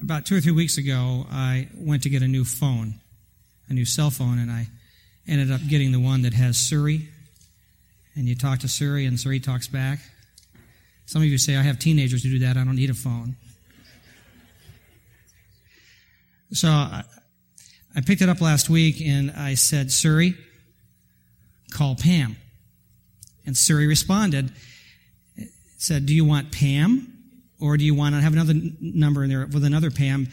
About two or three weeks ago, I went to get a new phone, a new cell phone, and I ended up getting the one that has Siri. And you talk to Siri, and Siri talks back. Some of you say, I have teenagers who do that. I don't need a phone. So I picked it up last week and I said, Siri, call Pam. And Siri responded, said, Do you want Pam? Or do you want to have another number in there with another Pam?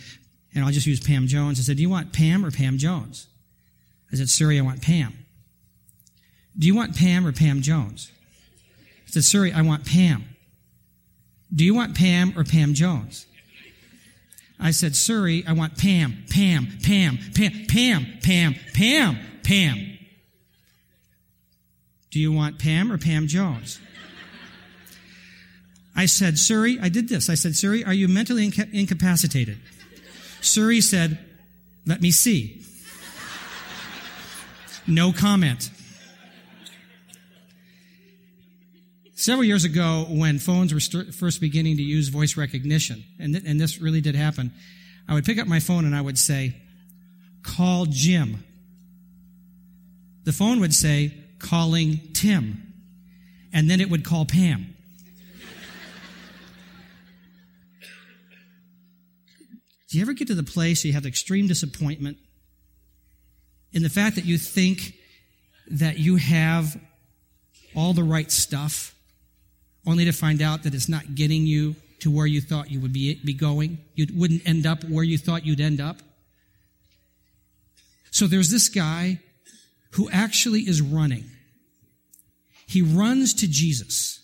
And I'll just use Pam Jones. I said, Do you want Pam or Pam Jones? I said, Siri, I want Pam. Do you want Pam or Pam Jones? I said, Siri, I want Pam. Do you want Pam or Pam Jones? I said, Siri, I want Pam, Pam, Pam, Pam, Pam, Pam, Pam, Pam. Do you want Pam or Pam Jones? I said, Siri, I did this. I said, Siri, are you mentally inca- incapacitated? Siri said, let me see. No comment. Several years ago, when phones were st- first beginning to use voice recognition, and, th- and this really did happen, I would pick up my phone and I would say, call Jim. The phone would say, calling Tim. And then it would call Pam. Do you ever get to the place where you have extreme disappointment in the fact that you think that you have all the right stuff, only to find out that it's not getting you to where you thought you would be, be going? You wouldn't end up where you thought you'd end up? So there's this guy who actually is running. He runs to Jesus.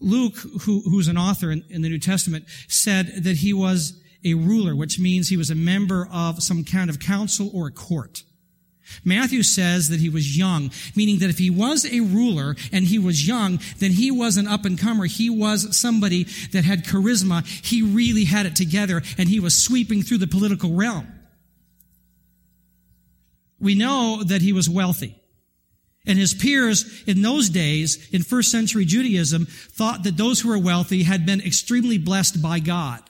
Luke, who, who's an author in, in the New Testament, said that he was a ruler, which means he was a member of some kind of council or a court. Matthew says that he was young, meaning that if he was a ruler and he was young, then he was an up and comer. He was somebody that had charisma. He really had it together and he was sweeping through the political realm. We know that he was wealthy. And his peers in those days, in first century Judaism, thought that those who were wealthy had been extremely blessed by God.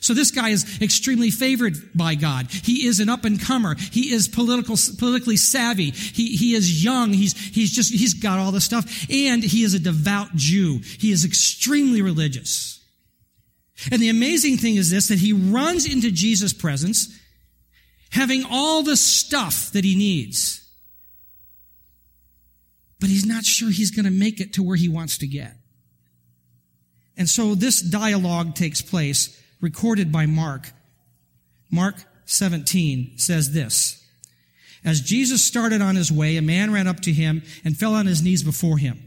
So this guy is extremely favored by God. He is an up and comer. He is political, politically savvy. He, he is young. He's, he's just, he's got all the stuff. And he is a devout Jew. He is extremely religious. And the amazing thing is this, that he runs into Jesus' presence having all the stuff that he needs but he's not sure he's going to make it to where he wants to get. And so this dialogue takes place, recorded by Mark. Mark 17 says this. As Jesus started on his way, a man ran up to him and fell on his knees before him.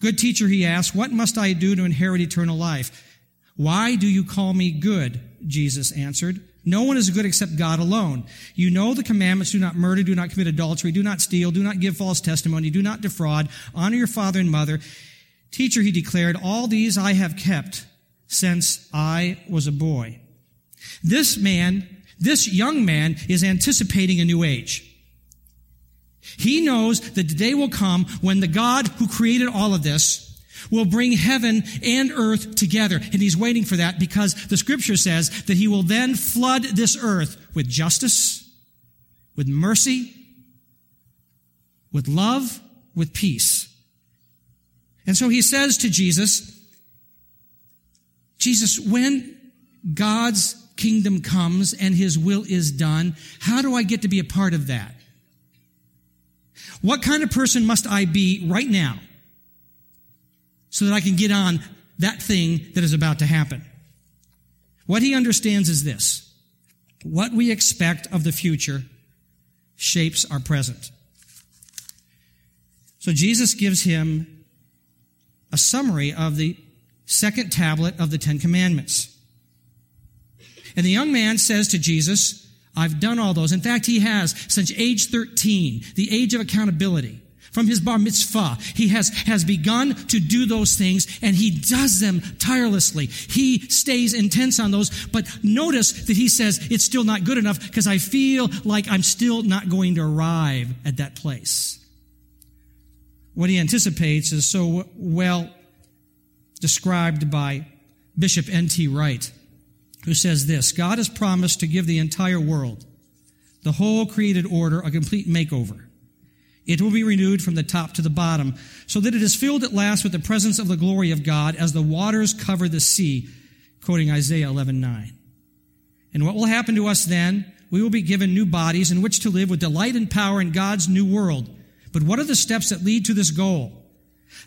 Good teacher, he asked, what must I do to inherit eternal life? Why do you call me good? Jesus answered. No one is good except God alone. You know the commandments. Do not murder. Do not commit adultery. Do not steal. Do not give false testimony. Do not defraud. Honor your father and mother. Teacher, he declared, all these I have kept since I was a boy. This man, this young man is anticipating a new age. He knows that the day will come when the God who created all of this will bring heaven and earth together. And he's waiting for that because the scripture says that he will then flood this earth with justice, with mercy, with love, with peace. And so he says to Jesus, Jesus, when God's kingdom comes and his will is done, how do I get to be a part of that? What kind of person must I be right now so that I can get on that thing that is about to happen. What he understands is this. What we expect of the future shapes our present. So Jesus gives him a summary of the second tablet of the Ten Commandments. And the young man says to Jesus, I've done all those. In fact, he has since age 13, the age of accountability from his bar mitzvah. He has, has begun to do those things and he does them tirelessly. He stays intense on those, but notice that he says it's still not good enough because I feel like I'm still not going to arrive at that place. What he anticipates is so well described by Bishop N.T. Wright, who says this God has promised to give the entire world, the whole created order, a complete makeover. It will be renewed from the top to the bottom, so that it is filled at last with the presence of the glory of God as the waters cover the sea, quoting Isaiah 11:9. And what will happen to us then? We will be given new bodies in which to live with delight and power in God's new world. But what are the steps that lead to this goal?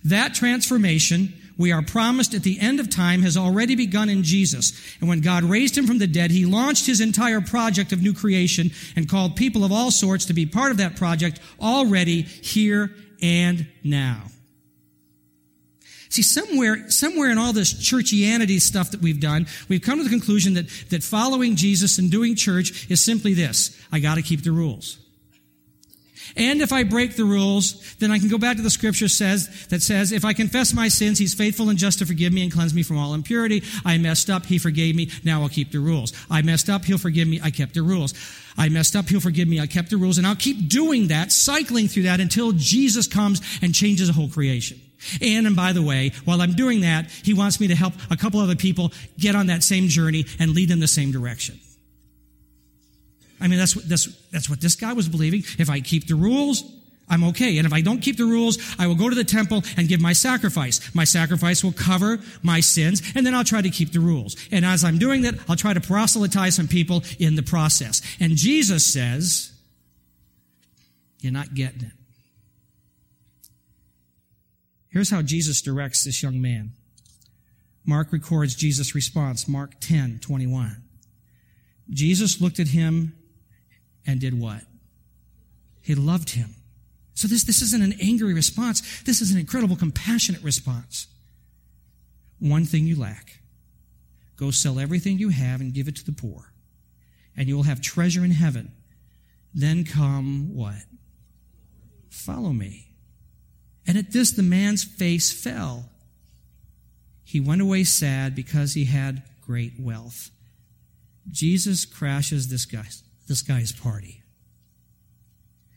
That transformation we are promised at the end of time has already begun in Jesus. And when God raised him from the dead, he launched his entire project of new creation and called people of all sorts to be part of that project already here and now. See, somewhere, somewhere in all this churchianity stuff that we've done, we've come to the conclusion that, that following Jesus and doing church is simply this. I gotta keep the rules. And if I break the rules, then I can go back to the scripture says, that says, if I confess my sins, he's faithful and just to forgive me and cleanse me from all impurity. I messed up, he forgave me, now I'll keep the rules. I messed up, he'll forgive me, I kept the rules. I messed up, he'll forgive me, I kept the rules, and I'll keep doing that, cycling through that until Jesus comes and changes the whole creation. And, and by the way, while I'm doing that, he wants me to help a couple other people get on that same journey and lead in the same direction. I mean, that's what, that's, that's what this guy was believing. If I keep the rules, I'm okay. And if I don't keep the rules, I will go to the temple and give my sacrifice. My sacrifice will cover my sins, and then I'll try to keep the rules. And as I'm doing that, I'll try to proselytize some people in the process. And Jesus says, you're not getting it. Here's how Jesus directs this young man. Mark records Jesus' response, Mark 10, 21. Jesus looked at him and did what? He loved him. So this, this isn't an angry response. This is an incredible compassionate response. One thing you lack. Go sell everything you have and give it to the poor, and you will have treasure in heaven. Then come what? Follow me. And at this, the man's face fell. He went away sad because he had great wealth. Jesus crashes this guy's this guy's party.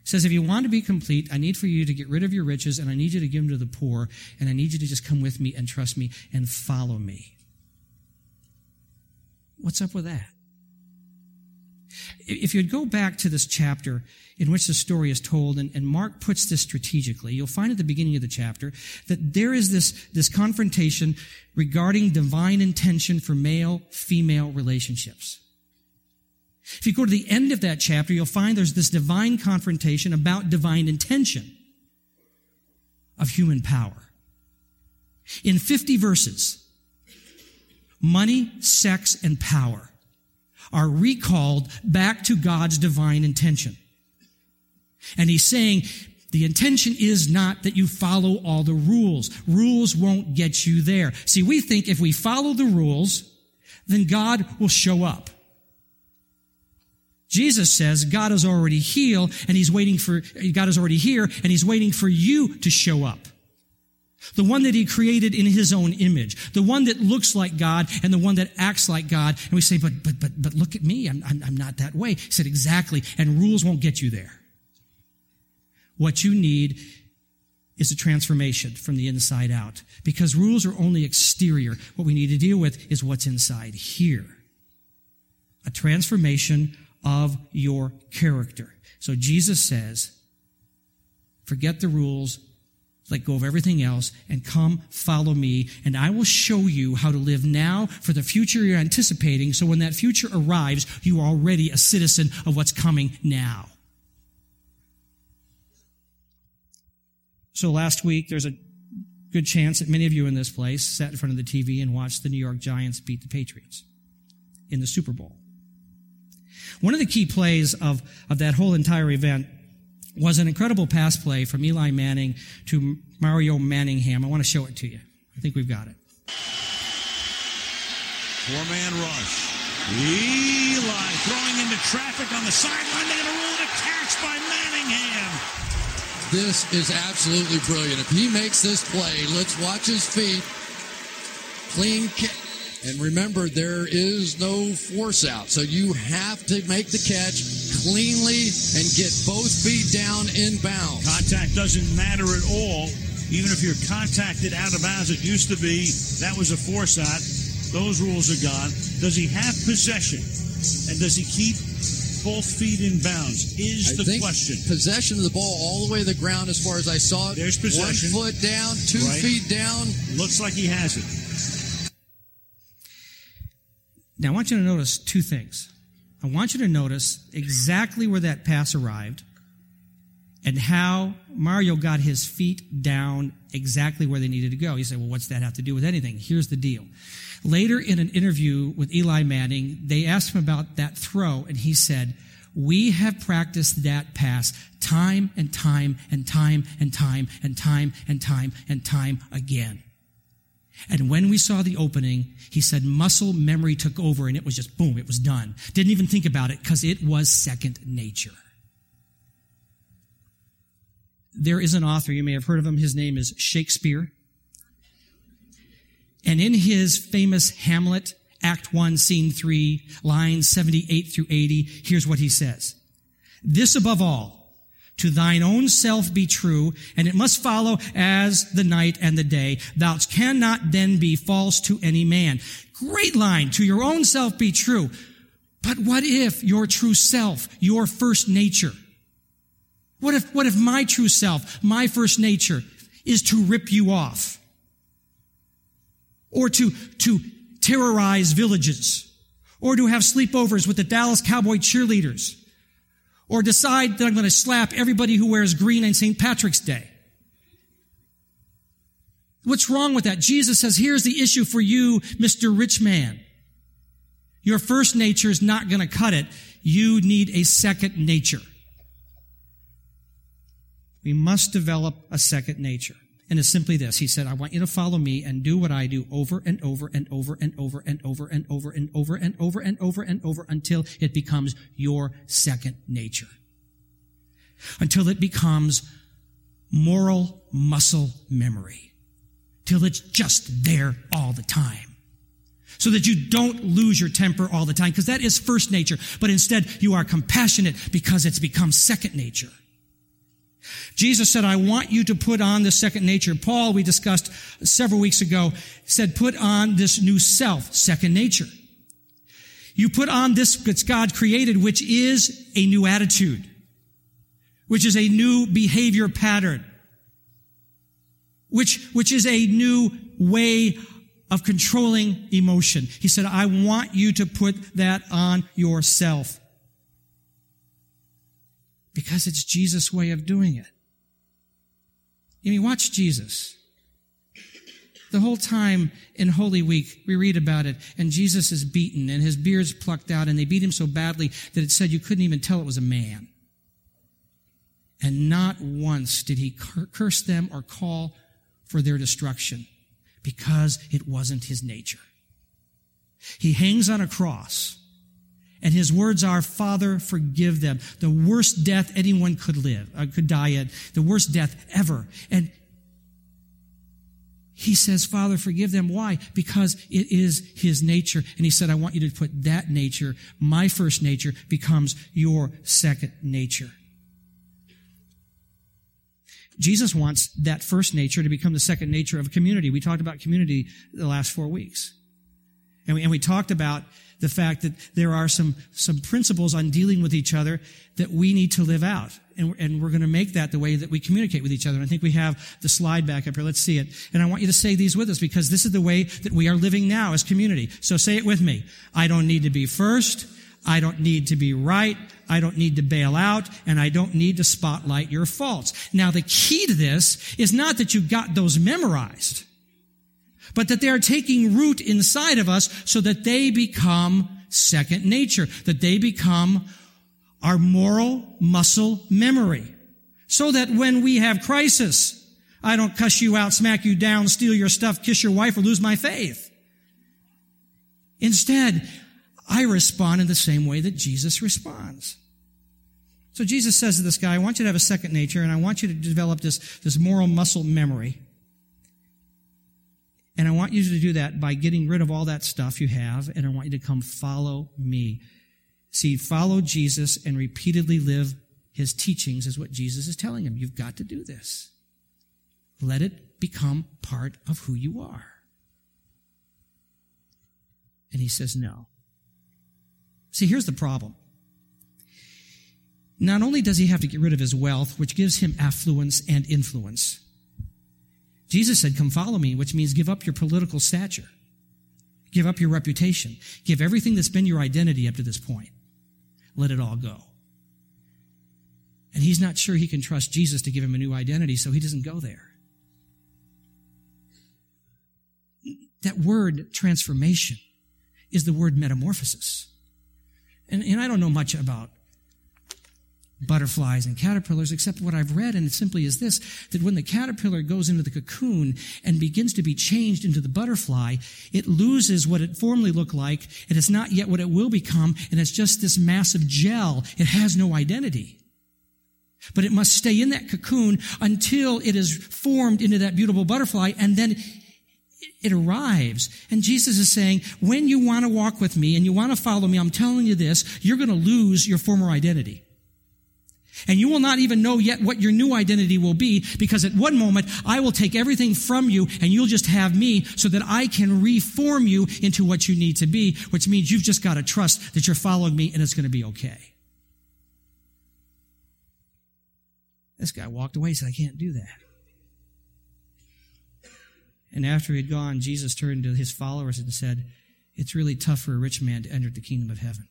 He says, if you want to be complete, I need for you to get rid of your riches and I need you to give them to the poor and I need you to just come with me and trust me and follow me. What's up with that? If you'd go back to this chapter in which the story is told, and, and, Mark puts this strategically, you'll find at the beginning of the chapter that there is this, this confrontation regarding divine intention for male female relationships. If you go to the end of that chapter, you'll find there's this divine confrontation about divine intention of human power. In 50 verses, money, sex, and power are recalled back to God's divine intention. And he's saying, the intention is not that you follow all the rules. Rules won't get you there. See, we think if we follow the rules, then God will show up. Jesus says God is already healed and he's waiting for, God is already here and he's waiting for you to show up. The one that he created in his own image. The one that looks like God and the one that acts like God. And we say, but, but, but, but look at me. I'm, I'm, I'm not that way. He said, exactly. And rules won't get you there. What you need is a transformation from the inside out because rules are only exterior. What we need to deal with is what's inside here. A transformation of your character. So Jesus says, forget the rules, let go of everything else, and come follow me, and I will show you how to live now for the future you're anticipating, so when that future arrives, you are already a citizen of what's coming now. So last week, there's a good chance that many of you in this place sat in front of the TV and watched the New York Giants beat the Patriots in the Super Bowl. One of the key plays of, of that whole entire event was an incredible pass play from Eli Manning to Mario Manningham. I want to show it to you. I think we've got it. Four man rush. Eli throwing into traffic on the sideline. They're going to rule it a catch by Manningham. This is absolutely brilliant. If he makes this play, let's watch his feet. Clean kick and remember, there is no force out. So you have to make the catch cleanly and get both feet down in bounds. Contact doesn't matter at all. Even if you're contacted out of bounds, it used to be that was a force out. Those rules are gone. Does he have possession? And does he keep both feet in bounds? Is I the question. possession of the ball all the way to the ground as far as I saw it. There's possession. One foot down, two Right. feet down. Looks like he has it. Now, I want you to notice two things. I want you to notice exactly where that pass arrived and how Mario got his feet down exactly where they needed to go. You say, well, what's that have to do with anything? Here's the deal. Later in an interview with Eli Manning, they asked him about that throw, and he said, we have practiced that pass time and time and time and time and time and time and time again. And when we saw the opening, he said muscle memory took over and it was just boom, it was done. Didn't even think about it because it was second nature. There is an author, you may have heard of him. His name is Shakespeare. And in his famous Hamlet, Act 1, Scene 3, lines 78 through 80, here's what he says. This above all, to thine own self be true, and it must follow as the night and the day. Thou cannot then be false to any man. Great line. To your own self be true. But what if your true self, your first nature, what if, what if my true self, my first nature, is to rip you off? Or to, to terrorize villages? Or to have sleepovers with the Dallas Cowboy cheerleaders? Or decide that I'm going to slap everybody who wears green on St. Patrick's Day? What's wrong with that? Jesus says, here's the issue for you, Mr. Rich Man. Your first nature is not going to cut it. You need a second nature. We must develop a second nature. And it's simply this. He said, I want you to follow me and do what I do over and over and over and over and over and over and over and over and over and over until it becomes your second nature. Until it becomes moral muscle memory. Till it's just there all the time. So that you don't lose your temper all the time, because that is first nature. But instead, you are compassionate because it's become second nature. Jesus said, I want you to put on the second nature. Paul, we discussed several weeks ago, said, put on this new self, second nature. You put on this that God created, which is a new attitude, which is a new behavior pattern, which, which is a new way of controlling emotion. He said, I want you to put that on yourself because it's Jesus' way of doing it. I mean, watch Jesus. The whole time in Holy Week, we read about it, and Jesus is beaten, and his beard's plucked out, and they beat him so badly that it said you couldn't even tell it was a man. And not once did he curse them or call for their destruction, because it wasn't his nature. He hangs on a cross, and his words are, Father, forgive them. The worst death anyone could live, uh, could die in. The worst death ever. And he says, Father, forgive them. Why? Because it is his nature. And he said, I want you to put that nature, my first nature, becomes your second nature. Jesus wants that first nature to become the second nature of a community. We talked about community the last four weeks. And we, and we talked about the fact that there are some, some principles on dealing with each other that we need to live out. And, and we're going to make that the way that we communicate with each other. And I think we have the slide back up here. Let's see it. And I want you to say these with us because this is the way that we are living now as community. So say it with me. I don't need to be first. I don't need to be right. I don't need to bail out and I don't need to spotlight your faults. Now the key to this is not that you got those memorized but that they are taking root inside of us so that they become second nature, that they become our moral muscle memory. So that when we have crisis, I don't cuss you out, smack you down, steal your stuff, kiss your wife, or lose my faith. Instead, I respond in the same way that Jesus responds. So Jesus says to this guy, I want you to have a second nature and I want you to develop this, this moral muscle memory. And I want you to do that by getting rid of all that stuff you have, and I want you to come follow me. See, follow Jesus and repeatedly live his teachings is what Jesus is telling him. You've got to do this. Let it become part of who you are. And he says, no. See, here's the problem. Not only does he have to get rid of his wealth, which gives him affluence and influence, Jesus said, Come follow me, which means give up your political stature, give up your reputation, give everything that's been your identity up to this point. Let it all go. And he's not sure he can trust Jesus to give him a new identity, so he doesn't go there. That word transformation is the word metamorphosis. And, and I don't know much about butterflies and caterpillars, except what I've read, and it simply is this, that when the caterpillar goes into the cocoon and begins to be changed into the butterfly, it loses what it formerly looked like, and it's not yet what it will become, and it's just this massive gel. It has no identity. But it must stay in that cocoon until it is formed into that beautiful butterfly, and then it arrives. And Jesus is saying, when you want to walk with me and you want to follow me, I'm telling you this, you're going to lose your former identity. And you will not even know yet what your new identity will be because at one moment I will take everything from you and you'll just have me so that I can reform you into what you need to be, which means you've just got to trust that you're following me and it's going to be okay. This guy walked away and said, I can't do that. And after he had gone, Jesus turned to his followers and said, It's really tough for a rich man to enter the kingdom of heaven.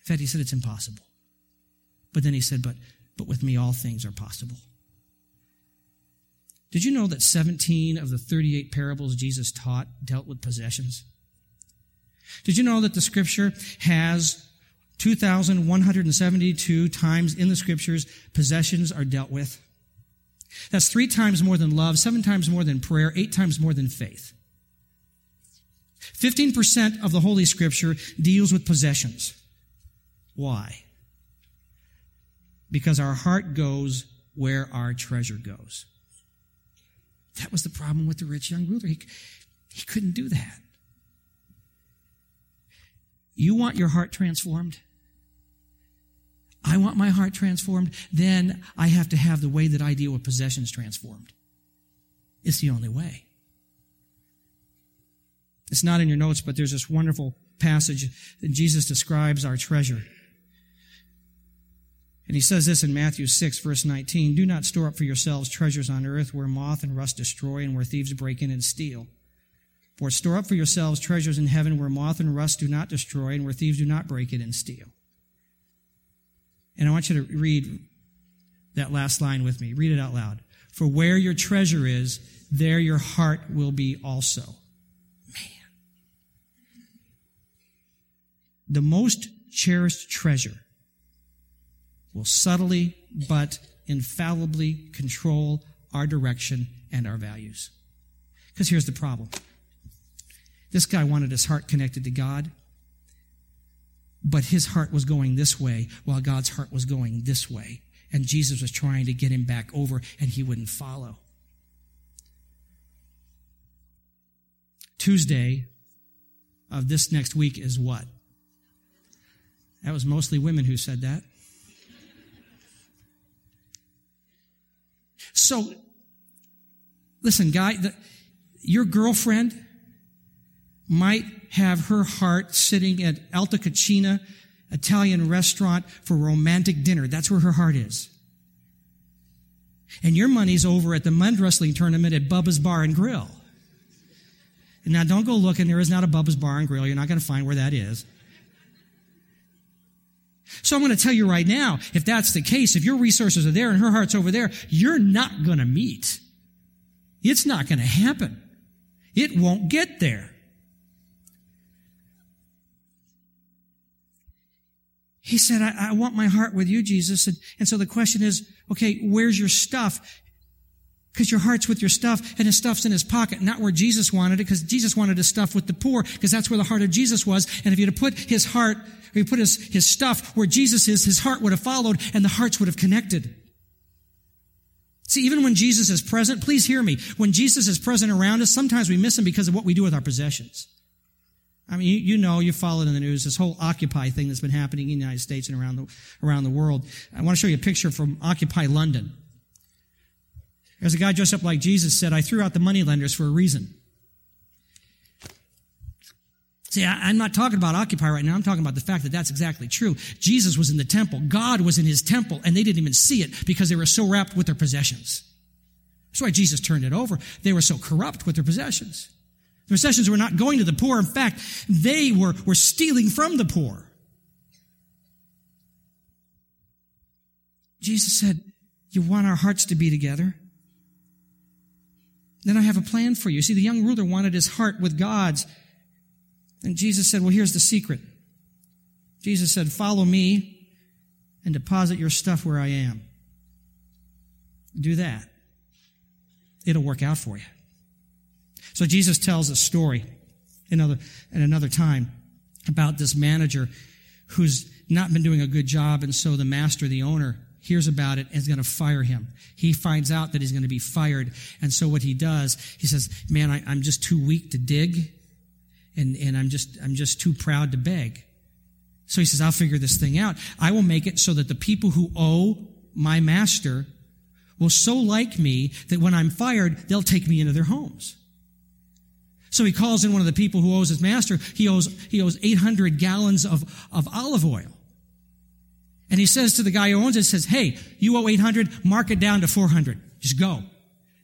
In fact, he said it's impossible. But then he said, but, but with me all things are possible. Did you know that 17 of the 38 parables Jesus taught dealt with possessions? Did you know that the scripture has 2,172 times in the scriptures possessions are dealt with? That's three times more than love, seven times more than prayer, eight times more than faith. 15% of the Holy Scripture deals with possessions. Why? Because our heart goes where our treasure goes. That was the problem with the rich young ruler. He, he couldn't do that. You want your heart transformed? I want my heart transformed. Then I have to have the way that I deal with possessions transformed. It's the only way. It's not in your notes, but there's this wonderful passage that Jesus describes our treasure. And he says this in Matthew 6, verse 19 Do not store up for yourselves treasures on earth where moth and rust destroy and where thieves break in and steal. For store up for yourselves treasures in heaven where moth and rust do not destroy and where thieves do not break in and steal. And I want you to read that last line with me. Read it out loud. For where your treasure is, there your heart will be also. Man. The most cherished treasure will subtly but infallibly control our direction and our values. Because here's the problem. This guy wanted his heart connected to God, but his heart was going this way while God's heart was going this way. And Jesus was trying to get him back over, and he wouldn't follow. Tuesday of this next week is what? That was mostly women who said that. So, listen, guy, the, your girlfriend might have her heart sitting at Alta Cucina Italian restaurant for romantic dinner. That's where her heart is. And your money's over at the mud wrestling tournament at Bubba's Bar and Grill. Now, don't go looking. There is not a Bubba's Bar and Grill. You're not going to find where that is. So I'm going to tell you right now, if that's the case, if your resources are there and her heart's over there, you're not going to meet. It's not going to happen. It won't get there. He said, I, I want my heart with you, Jesus. And, and so the question is, okay, where's your stuff? Because your heart's with your stuff and his stuff's in his pocket, not where Jesus wanted it, because Jesus wanted his stuff with the poor, because that's where the heart of Jesus was. And if you had put his heart, if you put his, his stuff where Jesus is, his heart would have followed and the hearts would have connected. See, even when Jesus is present, please hear me. When Jesus is present around us, sometimes we miss him because of what we do with our possessions. I mean, you, you know, you followed in the news this whole Occupy thing that's been happening in the United States and around the, around the world. I want to show you a picture from Occupy London. There's a guy dressed up like Jesus said, I threw out the money lenders for a reason. See, I, am not talking about Occupy right now. I'm talking about the fact that that's exactly true. Jesus was in the temple. God was in his temple, and they didn't even see it because they were so wrapped with their possessions. That's why Jesus turned it over. They were so corrupt with their possessions. The possessions were not going to the poor. In fact, they were, were stealing from the poor. Jesus said, You want our hearts to be together? Then I have a plan for you. See, the young ruler wanted his heart with God's. And Jesus said, Well, here's the secret. Jesus said, Follow me and deposit your stuff where I am. Do that. It'll work out for you. So Jesus tells a story in another, at another time about this manager who's not been doing a good job. And so the master, the owner, hears about it and is going to fire him. He finds out that he's going to be fired. And so what he does, he says, man, I, am just too weak to dig and, and I'm just, I'm just too proud to beg. So he says, I'll figure this thing out. I will make it so that the people who owe my master will so like me that when I'm fired, they'll take me into their homes. So he calls in one of the people who owes his master. He owes, he owes 800 gallons of, of olive oil. And he says to the guy who owns it, says, Hey, you owe 800, mark it down to 400. Just go. And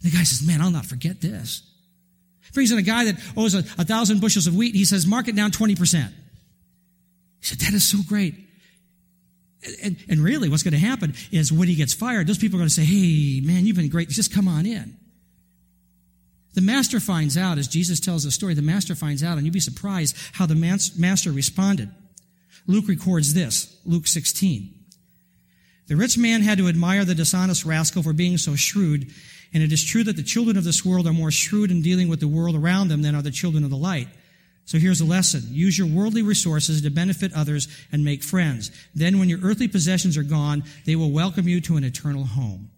the guy says, Man, I'll not forget this. Brings in a guy that owes a, a thousand bushels of wheat. He says, Mark it down 20%. He said, That is so great. And, and really, what's going to happen is when he gets fired, those people are going to say, Hey, man, you've been great. Just come on in. The master finds out, as Jesus tells the story, the master finds out, and you'd be surprised how the master responded. Luke records this, Luke 16. The rich man had to admire the dishonest rascal for being so shrewd, and it is true that the children of this world are more shrewd in dealing with the world around them than are the children of the light. So here's a lesson. Use your worldly resources to benefit others and make friends. Then when your earthly possessions are gone, they will welcome you to an eternal home.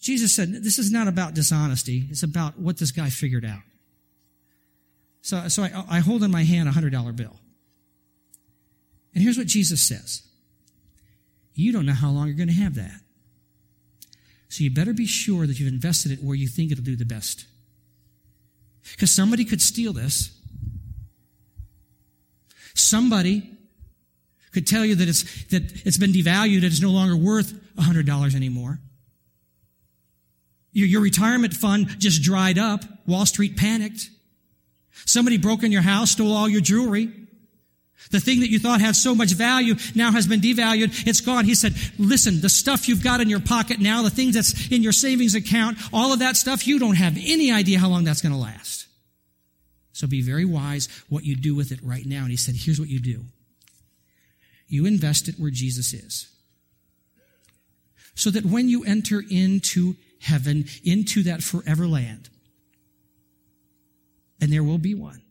Jesus said, this is not about dishonesty. It's about what this guy figured out. So, so I, I hold in my hand a hundred dollar bill. And here's what Jesus says. You don't know how long you're going to have that. So you better be sure that you've invested it where you think it'll do the best. Because somebody could steal this. Somebody could tell you that it's, that it's been devalued, it's no longer worth $100 anymore. Your, your retirement fund just dried up. Wall Street panicked. Somebody broke in your house, stole all your jewelry. The thing that you thought had so much value now has been devalued. It's gone. He said, listen, the stuff you've got in your pocket now, the things that's in your savings account, all of that stuff, you don't have any idea how long that's going to last. So be very wise what you do with it right now. And he said, here's what you do. You invest it where Jesus is. So that when you enter into heaven, into that forever land, and there will be one.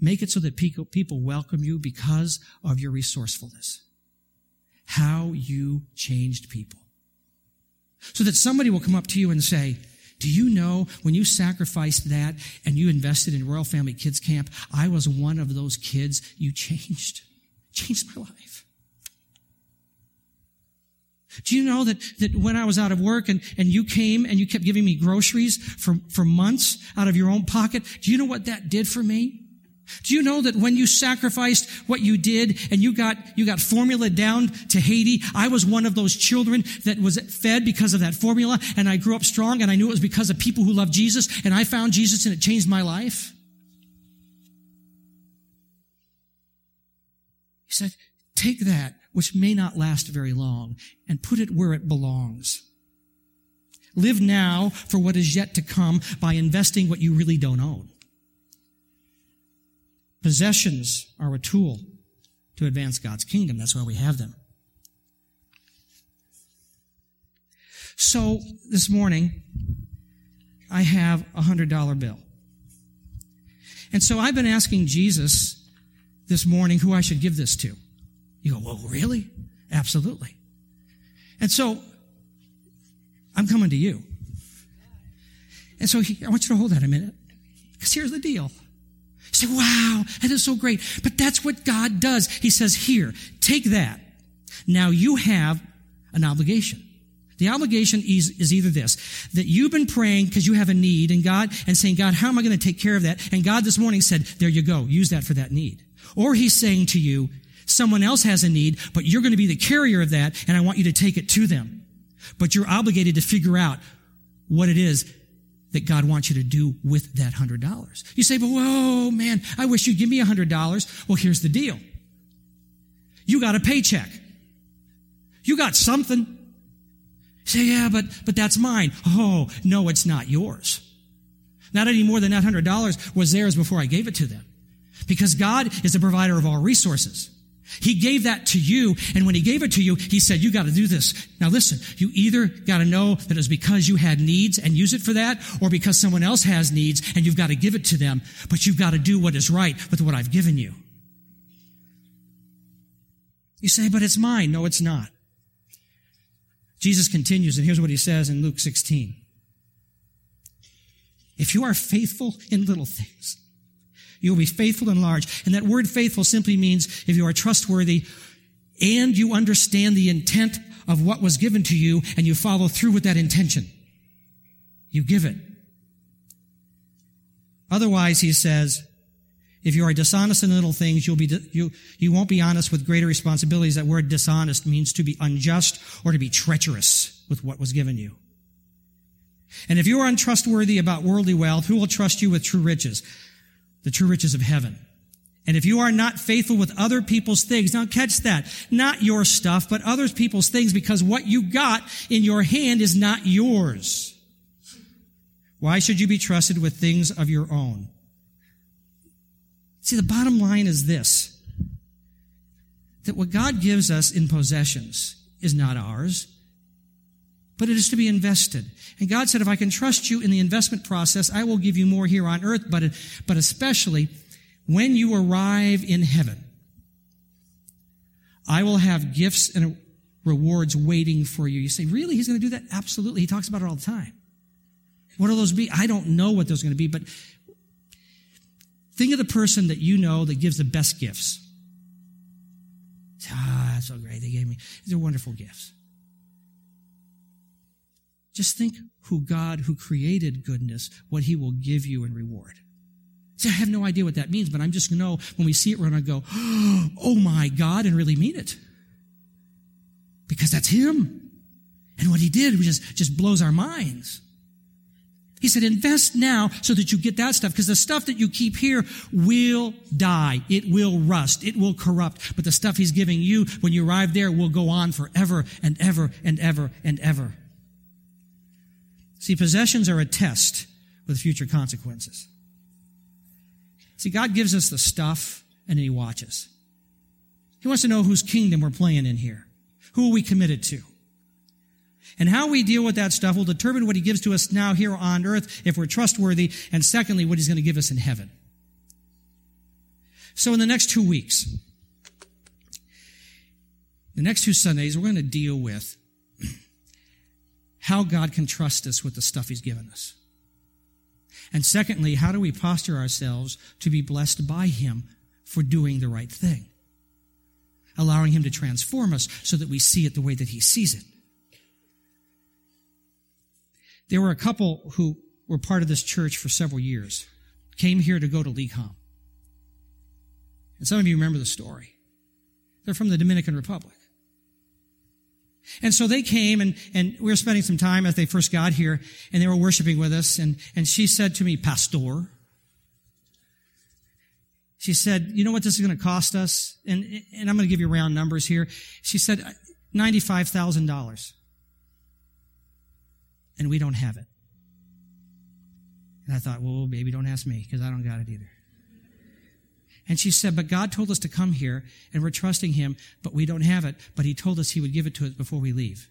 Make it so that people welcome you because of your resourcefulness. How you changed people. So that somebody will come up to you and say, do you know when you sacrificed that and you invested in Royal Family Kids Camp, I was one of those kids you changed? Changed my life. Do you know that, that when I was out of work and, and you came and you kept giving me groceries for, for months out of your own pocket, do you know what that did for me? Do you know that when you sacrificed what you did and you got, you got formula down to Haiti, I was one of those children that was fed because of that formula and I grew up strong and I knew it was because of people who love Jesus and I found Jesus and it changed my life? He said, take that which may not last very long, and put it where it belongs. Live now for what is yet to come by investing what you really don't own. Possessions are a tool to advance God's kingdom. That's why we have them. So this morning, I have a hundred dollar bill. And so I've been asking Jesus this morning who I should give this to. You go, well, really? Absolutely. And so I'm coming to you. And so he, I want you to hold that a minute. Because here's the deal. You say, wow, that is so great. But that's what God does. He says, here, take that. Now you have an obligation. The obligation is, is either this, that you've been praying because you have a need and God, and saying, God, how am I going to take care of that? And God this morning said, there you go, use that for that need. Or he's saying to you, someone else has a need, but you're going to be the carrier of that, and I want you to take it to them. But you're obligated to figure out what it is that God wants you to do with that hundred dollars. You say, but whoa, man, I wish you'd give me a hundred dollars. Well, here's the deal. You got a paycheck. You got something. You say, yeah, but, but that's mine. Oh, no, it's not yours. Not any more than that hundred dollars was theirs before I gave it to them. Because God is the provider of all resources. He gave that to you, and when he gave it to you, he said, you gotta do this. Now listen, you either gotta know that it was because you had needs and use it for that, or because someone else has needs and you've gotta give it to them, but you've gotta do what is right with what I've given you. You say, but it's mine. No, it's not. Jesus continues, and here's what he says in Luke 16. If you are faithful in little things, you will be faithful and large. And that word faithful simply means if you are trustworthy and you understand the intent of what was given to you and you follow through with that intention. You give it. Otherwise, he says, if you are dishonest in little things, you'll be, you, you won't be honest with greater responsibilities. That word dishonest means to be unjust or to be treacherous with what was given you. And if you are untrustworthy about worldly wealth, who will trust you with true riches? The true riches of heaven. And if you are not faithful with other people's things, now catch that. Not your stuff, but other people's things because what you got in your hand is not yours. Why should you be trusted with things of your own? See, the bottom line is this. That what God gives us in possessions is not ours but it is to be invested. And God said, if I can trust you in the investment process, I will give you more here on earth, but, but especially when you arrive in heaven, I will have gifts and rewards waiting for you. You say, really? He's going to do that? Absolutely. He talks about it all the time. What will those be? I don't know what those are going to be, but think of the person that you know that gives the best gifts. Ah, that's so great. They gave me. These are wonderful gifts. Just think who God, who created goodness, what he will give you in reward. See, I have no idea what that means, but I'm just going to know when we see it, we're going to go, oh my God, and really mean it. Because that's him. And what he did just, just blows our minds. He said, invest now so that you get that stuff, because the stuff that you keep here will die. It will rust. It will corrupt. But the stuff he's giving you when you arrive there will go on forever and ever and ever and ever. See, possessions are a test with future consequences. See, God gives us the stuff and then He watches. He wants to know whose kingdom we're playing in here. Who are we committed to? And how we deal with that stuff will determine what He gives to us now here on earth if we're trustworthy, and secondly, what He's going to give us in heaven. So in the next two weeks, the next two Sundays, we're going to deal with how God can trust us with the stuff He's given us. And secondly, how do we posture ourselves to be blessed by Him for doing the right thing? Allowing Him to transform us so that we see it the way that He sees it. There were a couple who were part of this church for several years, came here to go to LECOM. And some of you remember the story. They're from the Dominican Republic. And so they came and, and we were spending some time as they first got here and they were worshiping with us and, and she said to me, Pastor, she said, you know what this is going to cost us? And, and I'm going to give you round numbers here. She said, $95,000. And we don't have it. And I thought, well, baby, don't ask me because I don't got it either. And she said, but God told us to come here and we're trusting him, but we don't have it. But he told us he would give it to us before we leave.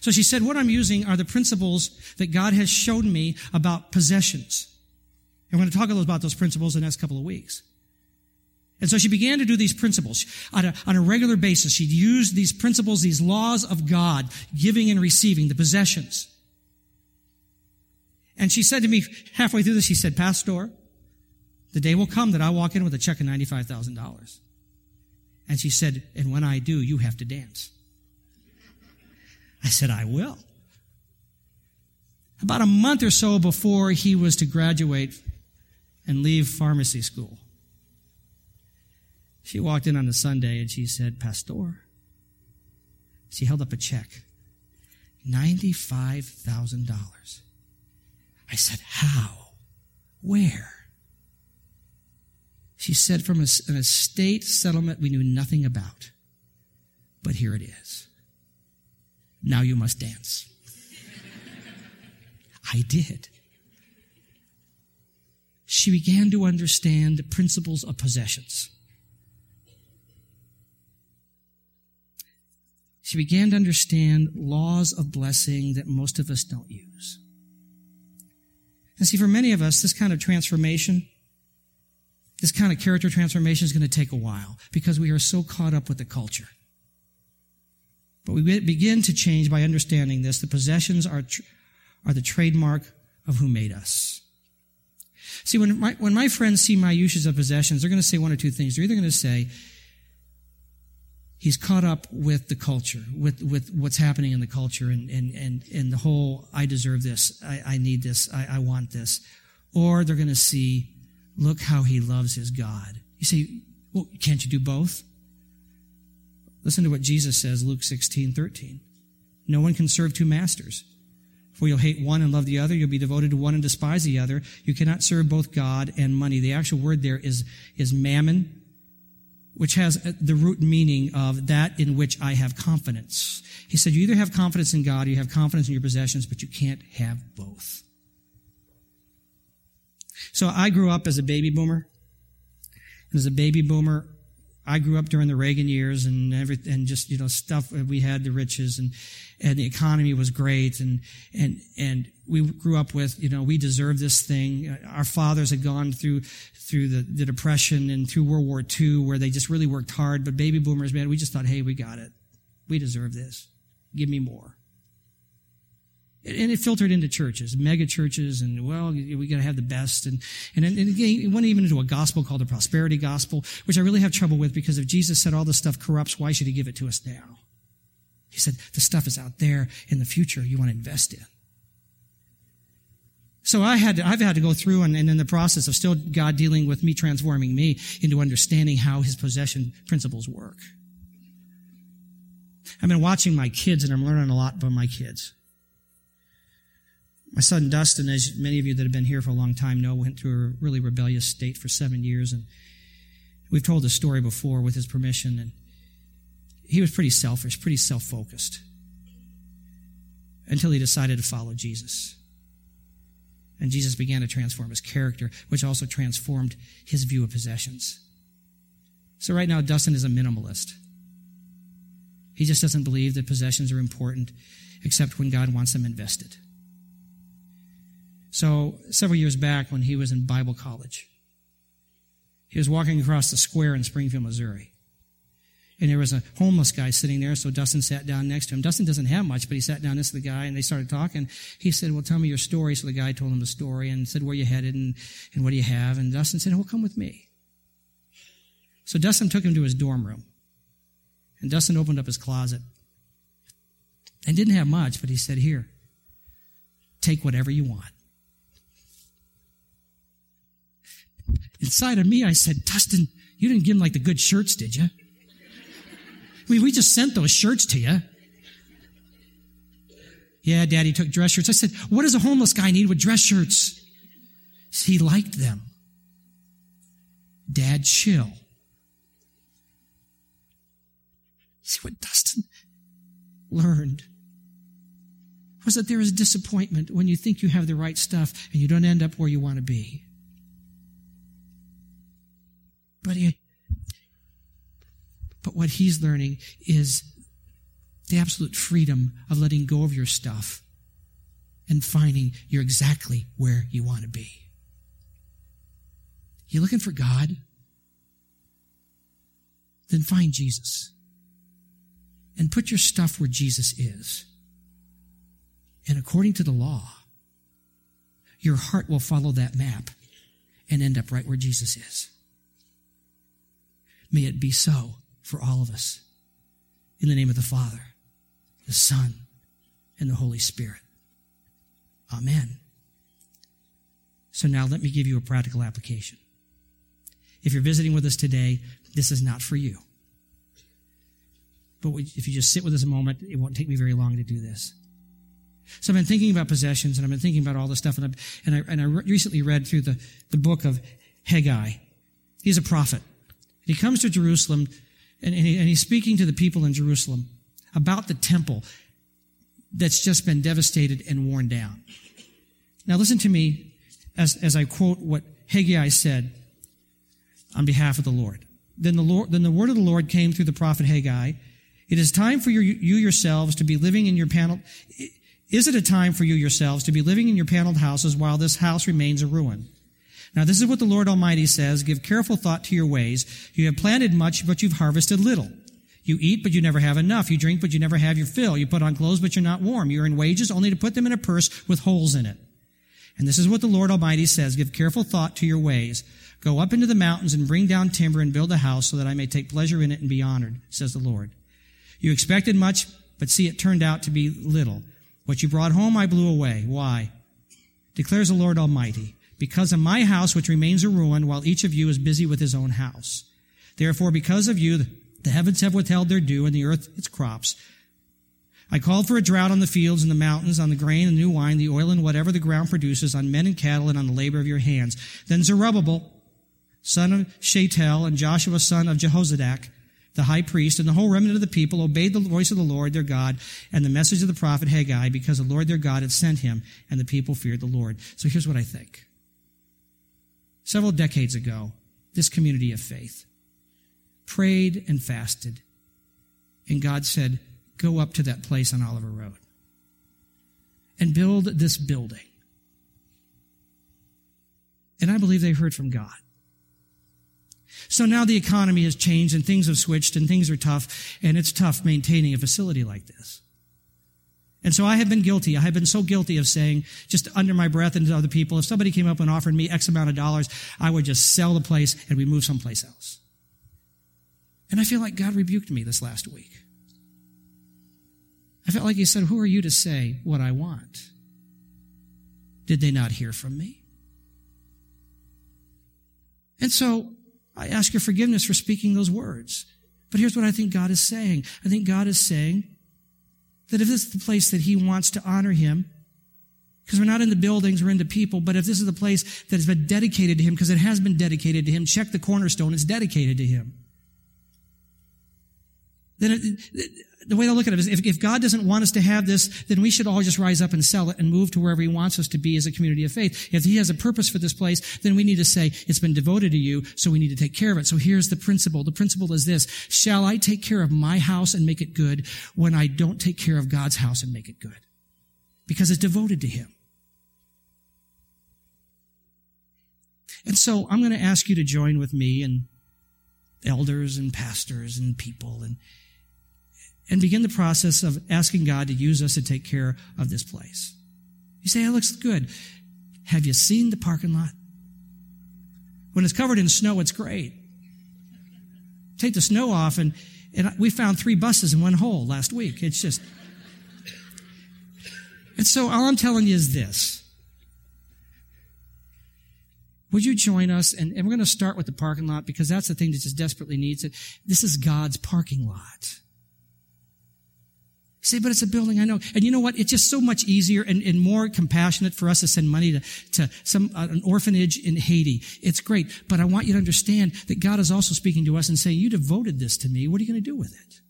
So she said, what I'm using are the principles that God has shown me about possessions. And we're going to talk a little about those principles in the next couple of weeks. And so she began to do these principles on a, on a regular basis. She'd use these principles, these laws of God, giving and receiving, the possessions. And she said to me halfway through this, she said, Pastor, the day will come that I walk in with a check of $95,000. And she said, and when I do, you have to dance. I said, I will. About a month or so before he was to graduate and leave pharmacy school, she walked in on a Sunday and she said, Pastor, she held up a check. $95,000. I said, How? Where? She said, From an estate settlement we knew nothing about. But here it is. Now you must dance. I did. She began to understand the principles of possessions. She began to understand laws of blessing that most of us don't use. And see, for many of us, this kind of transformation, this kind of character transformation is going to take a while because we are so caught up with the culture. But we begin to change by understanding this. The possessions are, are the trademark of who made us. See, when my, when my friends see my uses of possessions, they're going to say one or two things. They're either going to say, he's caught up with the culture, with, with what's happening in the culture and, and, and, and the whole, I deserve this, I, I need this, I, I want this. Or they're going to see, look how he loves his God. You say, well, can't you do both? Listen to what Jesus says, Luke 16, 13. No one can serve two masters. For you'll hate one and love the other. You'll be devoted to one and despise the other. You cannot serve both God and money. The actual word there is, is mammon, which has uh, the root meaning of that in which I have confidence. He said, you either have confidence in God or you have confidence in your possessions, but you can't have both. So I grew up as a baby boomer. As a baby boomer, I grew up during the Reagan years and everything, and just, you know, stuff, we had the riches and, and the economy was great and, and, and we grew up with, you know, we deserve this thing. Our fathers had gone through, through the, the depression and through World War II where they just really worked hard, but baby boomers, man, we just thought, hey, we got it. We deserve this. Give me more. And it filtered into churches, mega churches, and well, we got to have the best. And, and, and again, it went even into a gospel called the prosperity gospel, which I really have trouble with because if Jesus said all this stuff corrupts, why should he give it to us now? He said the stuff is out there in the future you want to invest in. So I had to, I've had to go through and, and in the process of still God dealing with me, transforming me into understanding how his possession principles work. I've been watching my kids and I'm learning a lot from my kids. My son Dustin, as many of you that have been here for a long time know, went through a really rebellious state for seven years. And we've told this story before with his permission. And he was pretty selfish, pretty self focused until he decided to follow Jesus. And Jesus began to transform his character, which also transformed his view of possessions. So right now, Dustin is a minimalist. He just doesn't believe that possessions are important except when God wants them invested. So, several years back when he was in Bible college, he was walking across the square in Springfield, Missouri. And there was a homeless guy sitting there, so Dustin sat down next to him. Dustin doesn't have much, but he sat down next to the guy and they started talking. He said, Well, tell me your story. So the guy told him the story and said, Where you headed and, and what do you have? And Dustin said, Well, come with me. So Dustin took him to his dorm room. And Dustin opened up his closet. And didn't have much, but he said, Here, take whatever you want. Inside of me, I said, Dustin, you didn't give him like the good shirts, did you? Mean, we just sent those shirts to you. Yeah, daddy took dress shirts. I said, what does a homeless guy need with dress shirts? He liked them. Dad, chill. See what Dustin learned was that there is disappointment when you think you have the right stuff and you don't end up where you want to be. But but what he's learning is the absolute freedom of letting go of your stuff and finding you're exactly where you want to be. You're looking for God? Then find Jesus. And put your stuff where Jesus is. And according to the law, your heart will follow that map and end up right where Jesus is. May it be so for all of us. In the name of the Father, the Son, and the Holy Spirit. Amen. So now let me give you a practical application. If you're visiting with us today, this is not for you. But if you just sit with us a moment, it won't take me very long to do this. So I've been thinking about possessions and I've been thinking about all this stuff and, i and I, and I recently read through the, the book of Haggai. He's a prophet. He comes to Jerusalem and, and, he, and he's speaking to the people in Jerusalem about the temple that's just been devastated and worn down. Now listen to me as, as I quote what Haggai said on behalf of the Lord. Then the Lord, then the word of the Lord came through the prophet Haggai. It is time for you, you yourselves to be living in your panel. Is it a time for you yourselves to be living in your paneled houses while this house remains a ruin? Now this is what the Lord Almighty says. Give careful thought to your ways. You have planted much, but you've harvested little. You eat, but you never have enough. You drink, but you never have your fill. You put on clothes, but you're not warm. You earn wages only to put them in a purse with holes in it. And this is what the Lord Almighty says. Give careful thought to your ways. Go up into the mountains and bring down timber and build a house so that I may take pleasure in it and be honored, says the Lord. You expected much, but see, it turned out to be little. What you brought home, I blew away. Why? Declares the Lord Almighty. Because of my house, which remains a ruin, while each of you is busy with his own house. Therefore, because of you, the heavens have withheld their dew and the earth its crops. I called for a drought on the fields and the mountains, on the grain and new wine, the oil and whatever the ground produces, on men and cattle and on the labor of your hands. Then Zerubbabel, son of Shealtiel, and Joshua, son of Jehozadak, the high priest, and the whole remnant of the people obeyed the voice of the Lord their God and the message of the prophet Haggai because the Lord their God had sent him, and the people feared the Lord. So here's what I think. Several decades ago, this community of faith prayed and fasted, and God said, Go up to that place on Oliver Road and build this building. And I believe they heard from God. So now the economy has changed and things have switched and things are tough and it's tough maintaining a facility like this. And so I have been guilty. I have been so guilty of saying, just under my breath and to other people, if somebody came up and offered me X amount of dollars, I would just sell the place and we move someplace else. And I feel like God rebuked me this last week. I felt like He said, Who are you to say what I want? Did they not hear from me? And so I ask your forgiveness for speaking those words. But here's what I think God is saying. I think God is saying that if this is the place that He wants to honor Him, because we're not in the buildings, we're in the people, but if this is the place that has been dedicated to Him, because it has been dedicated to Him, check the cornerstone, it's dedicated to Him. Then it, the way I look at it is if, if God doesn't want us to have this, then we should all just rise up and sell it and move to wherever He wants us to be as a community of faith. If He has a purpose for this place, then we need to say, it's been devoted to you, so we need to take care of it. So here's the principle. The principle is this. Shall I take care of my house and make it good when I don't take care of God's house and make it good? Because it's devoted to Him. And so I'm going to ask you to join with me and elders and pastors and people and and begin the process of asking God to use us to take care of this place. You say, it looks good. Have you seen the parking lot? When it's covered in snow, it's great. Take the snow off, and, and we found three buses in one hole last week. It's just. And so all I'm telling you is this. Would you join us? And, and we're going to start with the parking lot because that's the thing that just desperately needs it. This is God's parking lot. Say, but it's a building, I know. And you know what? It's just so much easier and, and more compassionate for us to send money to, to some, uh, an orphanage in Haiti. It's great. But I want you to understand that God is also speaking to us and saying, you devoted this to me. What are you going to do with it?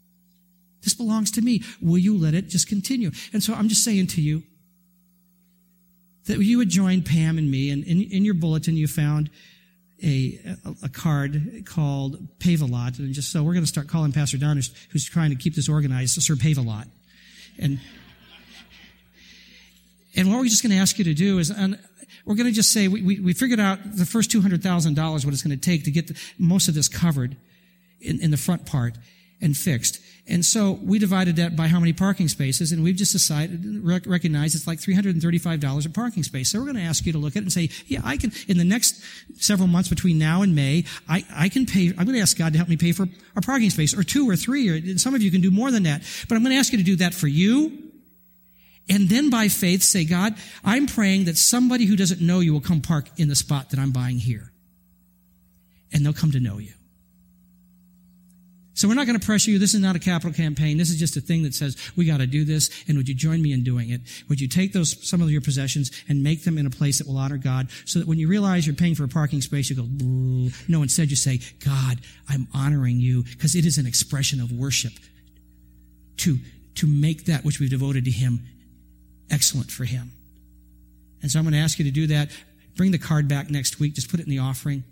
This belongs to me. Will you let it just continue? And so I'm just saying to you that you would join Pam and me and in, in your bulletin you found a, a, card called Pave a Lot. And just so we're going to start calling Pastor Don, who's, who's trying to keep this organized, Sir Pave a Lot. And, and what we're just going to ask you to do is, we're going to just say, we, we, we figured out the first $200,000 what it's going to take to get the, most of this covered in, in the front part and fixed. And so we divided that by how many parking spaces, and we've just decided, rec- recognize it's like $335 a parking space. So we're going to ask you to look at it and say, yeah, I can, in the next several months between now and May, I, I can pay, I'm going to ask God to help me pay for a parking space, or two or three, or some of you can do more than that. But I'm going to ask you to do that for you, And then by faith say, God, I'm praying that somebody who doesn't know you will come park in the spot that I'm buying here. And they'll come to know you. So we're not going to pressure you. This is not a capital campaign. This is just a thing that says we got to do this. And would you join me in doing it? Would you take those, some of your possessions and make them in a place that will honor God so that when you realize you're paying for a parking space, you go, no, instead you say, God, I'm honoring you because it is an expression of worship to, to make that which we've devoted to Him excellent for Him. And so I'm going to ask you to do that. Bring the card back next week. Just put it in the offering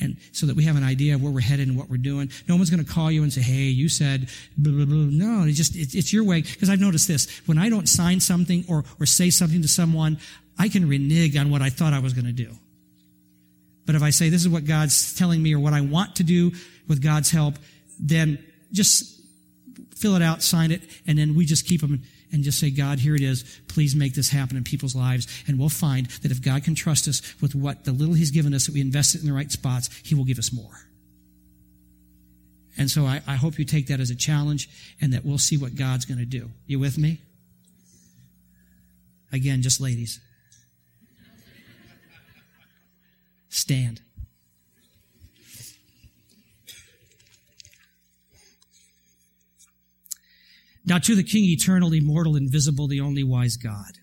and so that we have an idea of where we're headed and what we're doing. No one's going to call you and say, "Hey, you said blah blah blah." No, it's just it's, it's your way. Because I've noticed this: when I don't sign something or or say something to someone, I can renege on what I thought I was going to do. But if I say this is what God's telling me or what I want to do with God's help, then just fill it out, sign it, and then we just keep them and just say, God, here it is. Please make this happen in people's lives. And we'll find that if God can trust us with what the little He's given us, that we invest it in the right spots, He will give us more. And so I, I hope you take that as a challenge and that we'll see what God's going to do. You with me? Again, just ladies. Stand. Now to the King, eternal, immortal, invisible, the only wise God,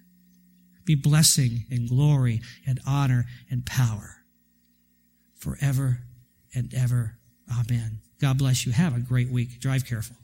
be blessing and glory and honor and power forever and ever. Amen. God bless you. Have a great week. Drive careful.